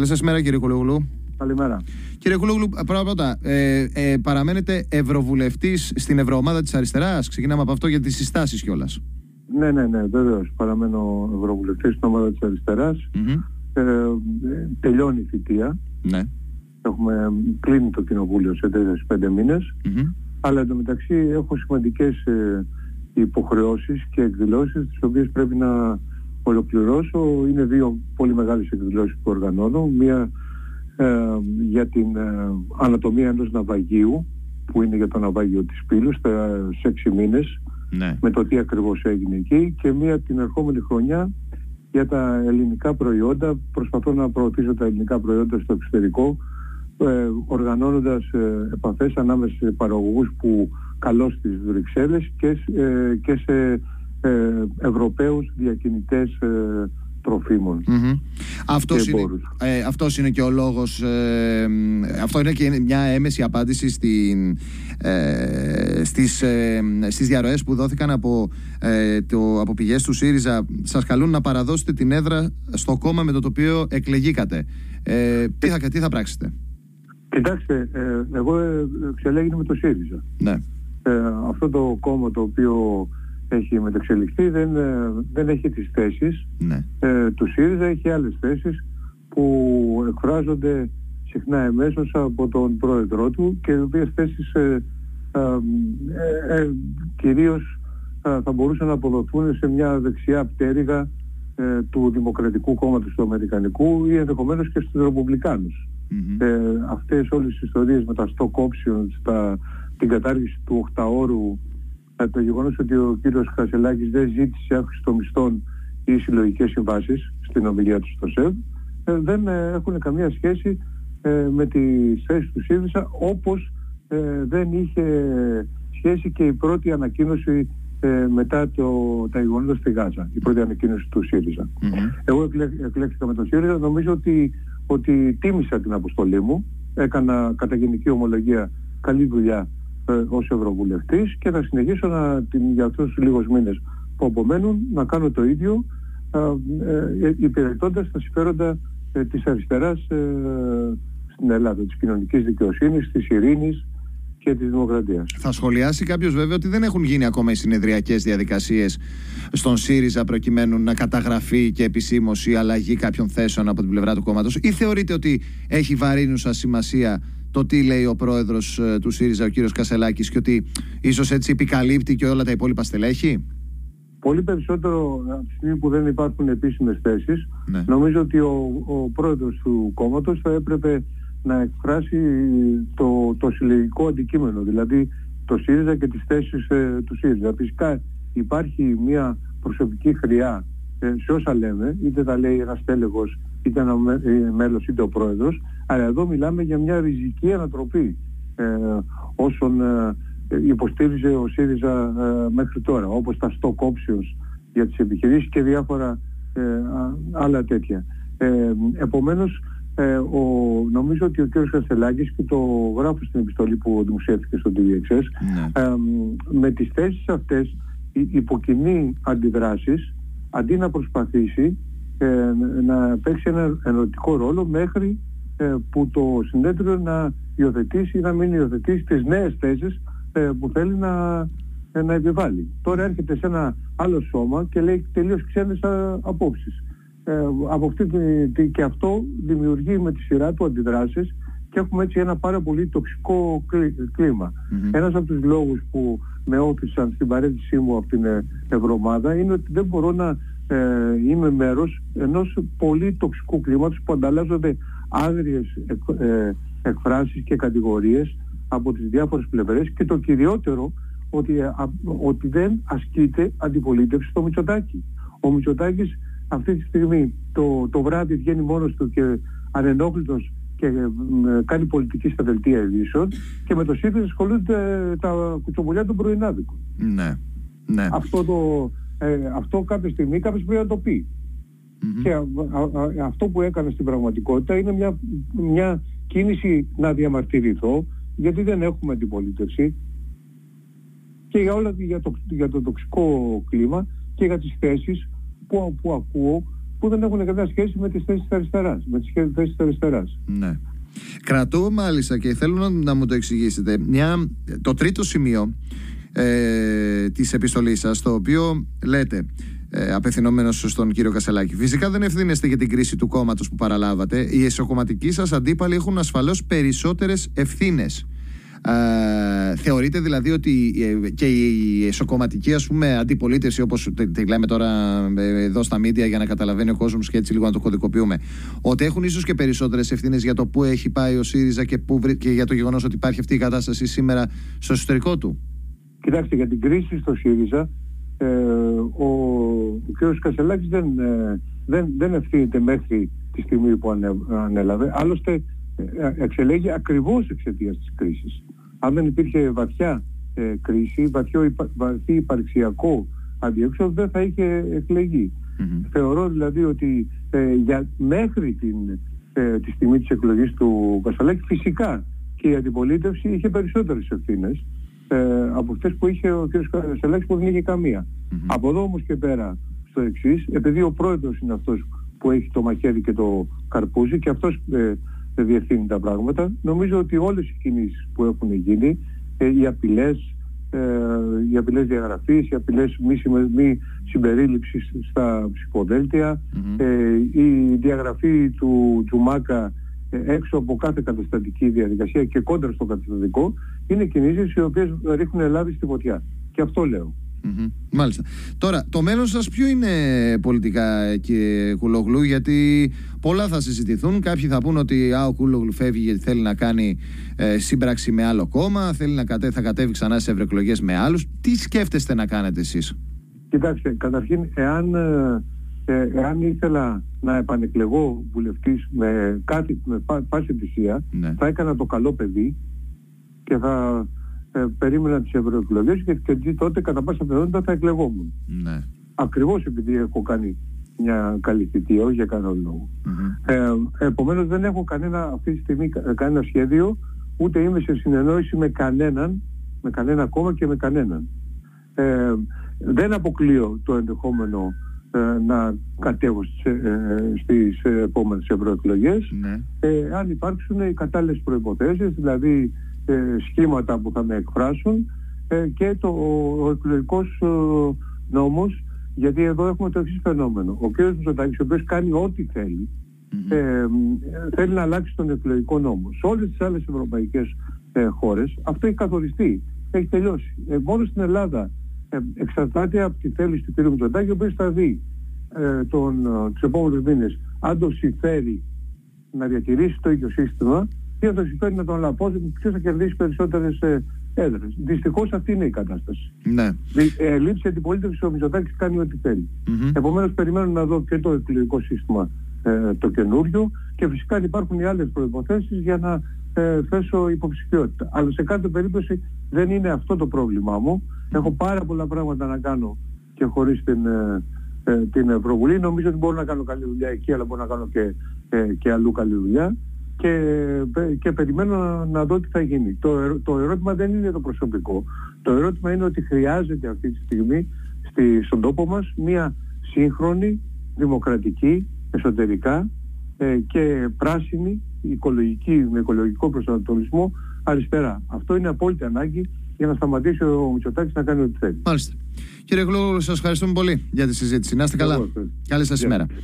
Καλή σας μέρα, κύριε Κουλόγλου. Καλημέρα. Κύριε Κουλόγλου, πρώτα πρώτα, ε, ε, παραμένετε ευρωβουλευτής στην Ευρωομάδα της Αριστεράς. Ξεκινάμε από αυτό για τις συστάσεις κιόλας. Ναι, ναι, ναι, βεβαίως. Παραμένω ευρωβουλευτής στην ομάδα της αριστερα Ε, τελειώνει η θητεία. Ναι. Έχουμε κλείνει το κοινοβούλιο σε 4-5 μήνες. Mm-hmm. Αλλά εντωμεταξύ έχω σημαντικές ε, υποχρεώσεις και εκδηλώσεις τις οποίες πρέπει να ολοκληρώσω. Είναι δύο πολύ μεγάλες εκδηλώσεις που οργανώνω. Μία ε, για την ε, ανατομία ενός ναυαγίου που είναι για το ναυάγιο της Πύλου σε έξι μήνες Ναι. με το τι ακριβώς έγινε εκεί και μία την ερχόμενη χρονιά για τα ελληνικά προϊόντα προσπαθώ να προωθήσω τα ελληνικά προϊόντα στο εξωτερικό ε, οργανώνοντας ε, επαφές ανάμεσα σε παραγωγούς που καλώ στις Βρυξέλλες και, ε, και σε ε, Ευρωπαίους διακινητές ε, τροφίμων. Mm-hmm. Αυτός, Και είναι, πόρους. ε, αυτός είναι και ο λόγος, ε, αυτό είναι και μια έμεση απάντηση στην, ε, στις, ε, στις διαρροές που δόθηκαν από, ε, το, από πηγές του ΣΥΡΙΖΑ. Σας καλούν να παραδώσετε την έδρα στο κόμμα με το οποίο εκλεγήκατε. Ε, τι, θα, τι θα πράξετε; Κοιτάξτε, ε, εγώ ε, εξελέγηνα με το ΣΥΡΙΖΑ. Ναι. Ε, αυτό το κόμμα το οποίο έχει μετεξελιχθεί, δεν, ε, δεν έχει τις θέσεις ναι. ε, του ΣΥΡΙΖΑ, έχει άλλες θέσεις που εκφράζονται συχνά εμέσως από τον πρόεδρό του και οι οποίες θέσεις ε, ε κυρίως θα μπορούσαν να αποδοθούν σε μια δεξιά πτέρυγα του Δημοκρατικού Κόμματος του Αμερικανικού ή ενδεχομένως και στους Ρεπουμπλικάνους. Mm-hmm. Αυτές όλες τις ιστορίες με τα στόκ options, την κατάργηση του 8ωρου το γεγονός ότι ο κύριος Χασελάκης δεν ζήτησε αύξηση των μισθών ή συλλογικές συμβάσεις στην ομιλία του στο ΣΕΒ ε, δεν ε, έχουν καμία σχέση ε, με τη θέση του ΣΥΡΙΖΑ όπως δεν είχε σχέση και η πρώτη ανακοίνωση μετά το, τα γεγονότα στη Γάζα, η πρώτη ανακοίνωση του ΣΥΡΙΖΑ. Εγώ εκλέξτηκα με τον ΣΥΡΙΖΑ, νομίζω ότι, ότι τίμησα την αποστολή μου, έκανα κατά γενική ομολογία καλή δουλειά ως Ευρωβουλευτής και θα συνεχίσω να, την, για αυτούς τους λίγους μήνες που απομένουν να κάνω το ίδιο ε, ε, υπηρετώντας τα συμφέροντα ε, της αριστεράς ε, στην Ελλάδα, της κοινωνικής δικαιοσύνης, της ειρήνης και της δημοκρατίας. Θα σχολιάσει κάποιος βέβαια ότι δεν έχουν γίνει ακόμα οι συνεδριακές διαδικασίες στον ΣΥΡΙΖΑ προκειμένου να καταγραφεί και επισήμως η αλλαγή κάποιων θέσεων από την πλευρά του κόμματος, ή θεωρείτε ότι έχει βαρύνουσα σημασία το τι λέει ο πρόεδρος του ΣΥΡΙΖΑ, ο κύριος Κασελάκης, και ότι ίσως έτσι επικαλύπτει και όλα τα υπόλοιπα στελέχη; Πολύ περισσότερο από τη στιγμή που δεν υπάρχουν επίσημες θέσεις Ναι. Νομίζω ότι ο, ο πρόεδρος του κόμματος θα έπρεπε να εκφράσει το, το συλλογικό αντικείμενο, δηλαδή το ΣΥΡΙΖΑ και τις θέσεις ε, του ΣΥΡΙΖΑ. Φυσικά υπάρχει μια προσωπική χρειά ε, σε όσα λέμε, είτε τα λέει ένας τέλεγος, είτε ένα μέ- ε, μέλος, είτε ο πρόεδρος, αλλά εδώ μιλάμε για μια ριζική ανατροπή ε, όσων ε, υποστήριζε ο ΣΥΡΙΖΑ ε, μέχρι τώρα, όπως τα stock options για τις επιχειρήσεις και διάφορα ε, α- άλλα τέτοια. Ε, επομένως, ε, ο, νομίζω ότι ο κ. Καστελάκης και το γράφω στην επιστολή που δημοσιεύτηκε στο TVXS Ναι. ε, με τις θέσεις αυτές υ- υποκινεί αντιδράσεις αντί να προσπαθήσει ε, να παίξει ένα ενωτικό ρόλο μέχρι ε, που το συνέδριο να υιοθετήσει ή να μην υιοθετήσει τις νέες θέσεις ε, που θέλει να, ε, να επιβάλλει. Τώρα έρχεται σε ένα άλλο σώμα και λέει τελείως ξένες α, απόψεις. Ε, από αυτή τη- τη- και αυτό δημιουργεί με τη σειρά του αντιδράσεις και έχουμε έτσι ένα πάρα πολύ τοξικό κλί- κλίμα. Μμμ. Ένας από τους λόγους που με όθησαν στην παρέτησή μου από την ε, Ευρωομάδα είναι ότι δεν μπορώ να ε, είμαι μέρος ενός πολύ τοξικού κλίματος που ανταλλάζονται άγριες εκ- ε, εκφράσεις και κατηγορίες από τις διάφορες πλευρές και το κυριότερο ότι, ε, α- ότι δεν ασκείται αντιπολίτευση στο Μητσοτάκη. Ο Μητσοτάκης αυτή τη στιγμή το, το βράδυ βγαίνει μόνος του και ανενόχλητος και ε, μ, ε, κάνει πολιτική στα δελτία ειδήσεων και με το ΣΥΡΙΖΑ ασχολούνται ε, τα κουτσομπολιά των πρωινάδικων. Ναι. Ναι. Αυτό, το, ε, αυτό κάποια στιγμή κάποιος πρέπει να το πει. Μμμ. Και α- α- α- αυτό που έκανα στην πραγματικότητα είναι μια, μια κίνηση να διαμαρτυρηθώ γιατί δεν έχουμε αντιπολίτευση και για, όλα, για, το, για το τοξικό κλίμα και για τις θέσεις που, που ακούω που δεν έχουν καμιά σχέση με τις θέσεις της αριστεράς, με τις θέσεις της αριστεράς. Ναι. Κρατώ μάλιστα και θέλω να, να μου το εξηγήσετε μια, το τρίτο σημείο ε, της επιστολής σας το οποίο λέτε ε, απευθυνόμενος στον κύριο Κασελάκη. Φυσικά δεν ευθύνεστε για την κρίση του κόμματος που παραλάβατε. Οι εσωκομματικοί σας αντίπαλοι έχουν ασφαλώς περισσότερες ευθύνες. Ε, θεωρείτε δηλαδή ότι ε, και η εσωκομματική ας πούμε αντιπολίτευση όπως τη λέμε τώρα ε, εδώ στα μίντια για να καταλαβαίνει ο κόσμος και έτσι λίγο να το κωδικοποιούμε ότι έχουν ίσως και περισσότερες ευθύνες για το που έχει πάει ο ΣΥΡΙΖΑ και, που, και για το γεγονός ότι υπάρχει αυτή η κατάσταση σήμερα στο εσωτερικό του; Κοιτάξτε για την κρίση στο ΣΥΡΙΖΑ ε, ο, ο κ. Κασελάκης δεν, δεν, δεν ευθύνεται μέχρι τη στιγμή που ανέλαβε. Άλλωστε εξελέγει ακριβώς εξαιτίας της κρίσης. Αν δεν υπήρχε βαθιά ε, κρίση, βαθιό, βαθύ υπαρξιακό αντιέξοδο δεν θα είχε Θεωρώ δηλαδή ότι ε, για, μέχρι την, ε, τη στιγμή της εκλογής του Κασαλάκη φυσικά και η αντιπολίτευση είχε περισσότερες ευθύνες. ε, από αυτές που είχε ο κ. Κασαλάκης που δεν είχε Από εδώ όμως και πέρα στο εξής, επειδή ο πρόεδρος είναι αυτός που έχει το μαχαίρι και το καρπούζι και αυτός διευθύνει τα πράγματα. Νομίζω ότι όλες οι κινήσεις που έχουν γίνει, ε, οι απειλές, ε, οι απειλές διαγραφής, οι απειλές μη, μη συμπερίληψης στα ψηφοδελτια ε, η διαγραφή του Τζουμάκα έξω από κάθε καταστατική διαδικασία και κόντρα στο καταστατικό, είναι κινήσεις οι οποίες ρίχνουν Ελλάδα στη φωτιά. Και αυτό λέω. Μάλιστα. Τώρα, το μέλλον σας ποιο είναι πολιτικά, κύριε Κουλογλού, γιατί πολλά θα συζητηθούν. Κάποιοι θα πούν ότι α, ο Κουλογλού φεύγει γιατί θέλει να κάνει ε, σύμπραξη με άλλο κόμμα, θέλει να κατέ, θα κατέβει ξανά σε ευρωεκλογές με άλλους. Τι σκέφτεστε να κάνετε εσείς; Κοιτάξτε, καταρχήν, εάν, ε, ε, εάν ήθελα να επανεκλεγώ βουλευτής με, κάτι, με πάση θυσία, ναι. θα έκανα το καλό παιδί και θα ε, περίμενα τις ευρωεκλογές και, και τότε κατά πάσα πιθανότητα θα εκλεγόμουν. Ναι. Ακριβώς επειδή έχω κάνει μια καλή θητεία, όχι για κανένα λόγο. Mm-hmm. Ε, επομένως δεν έχω κανένα αυτή τη στιγμή κανένα σχέδιο, ούτε είμαι σε συνεννόηση με κανέναν, με κανένα κόμμα και με κανέναν. Ε, δεν αποκλείω το ενδεχόμενο ε, να κατέβω στις, ε, στις επόμενες ευρωεκλογές ναι. ε, αν υπάρξουν οι κατάλληλες προϋποθέσεις, δηλαδή ε, σχήματα που θα με εκφράσουν ε, και το, ο εκλογικός ε, νόμος γιατί εδώ έχουμε το εξής φαινόμενο. Ο κ. Μητσοτάκης, ο οποίος κάνει ό,τι θέλει, ε, θέλει να αλλάξει τον εκλογικό νόμο. Σε όλες τις άλλες ευρωπαϊκές ε, χώρες αυτό έχει καθοριστεί, έχει τελειώσει. Ε, μόνο στην Ελλάδα ε, εξαρτάται από τη θέληση του κ. Μητσοτάκη, ο οποίος θα δει ε, τον, τους επόμενους μήνες αν το συμφέρει να διατηρήσει το ίδιο σύστημα ποιο θα συμφέρει να τον αναπόσουν, ποιος θα κερδίσει περισσότερες έδρες. Δυστυχώς αυτή είναι η κατάσταση. Ναι. Ε, λήψη αντιπολίτευση ο Μητσοτάκης κάνει ό,τι θέλει. Mm-hmm. Επομένως, περιμένω να δω και το εκλογικό σύστημα ε, το καινούριο και φυσικά υπάρχουν οι άλλες προποθέσει για να ε, θέσω υποψηφιότητα. Αλλά σε κάθε περίπτωση δεν είναι αυτό το πρόβλημά μου. Έχω πάρα πολλά πράγματα να κάνω και χωρίς την, ε, ε, την προβουλή. Νομίζω ότι μπορώ να κάνω καλή δουλειά εκεί, αλλά μπορώ να κάνω και, ε, και αλλού καλή δουλειά και, και περιμένω να δω τι θα γίνει. Το, το ερώτημα δεν είναι το προσωπικό. Το ερώτημα είναι ότι χρειάζεται αυτή τη στιγμή στη, στον τόπο μας μια σύγχρονη, δημοκρατική, εσωτερικά ε, και πράσινη, οικολογική, με οικολογικό προσανατολισμό αριστερά. Αυτό είναι απόλυτη ανάγκη για να σταματήσει ο Μητσοτάκης να κάνει ό,τι θέλει. Μάλιστα. Κύριε Γλου, σας ευχαριστούμε πολύ για τη συζήτηση. Να είστε καλά. Καλή σας ημέρα.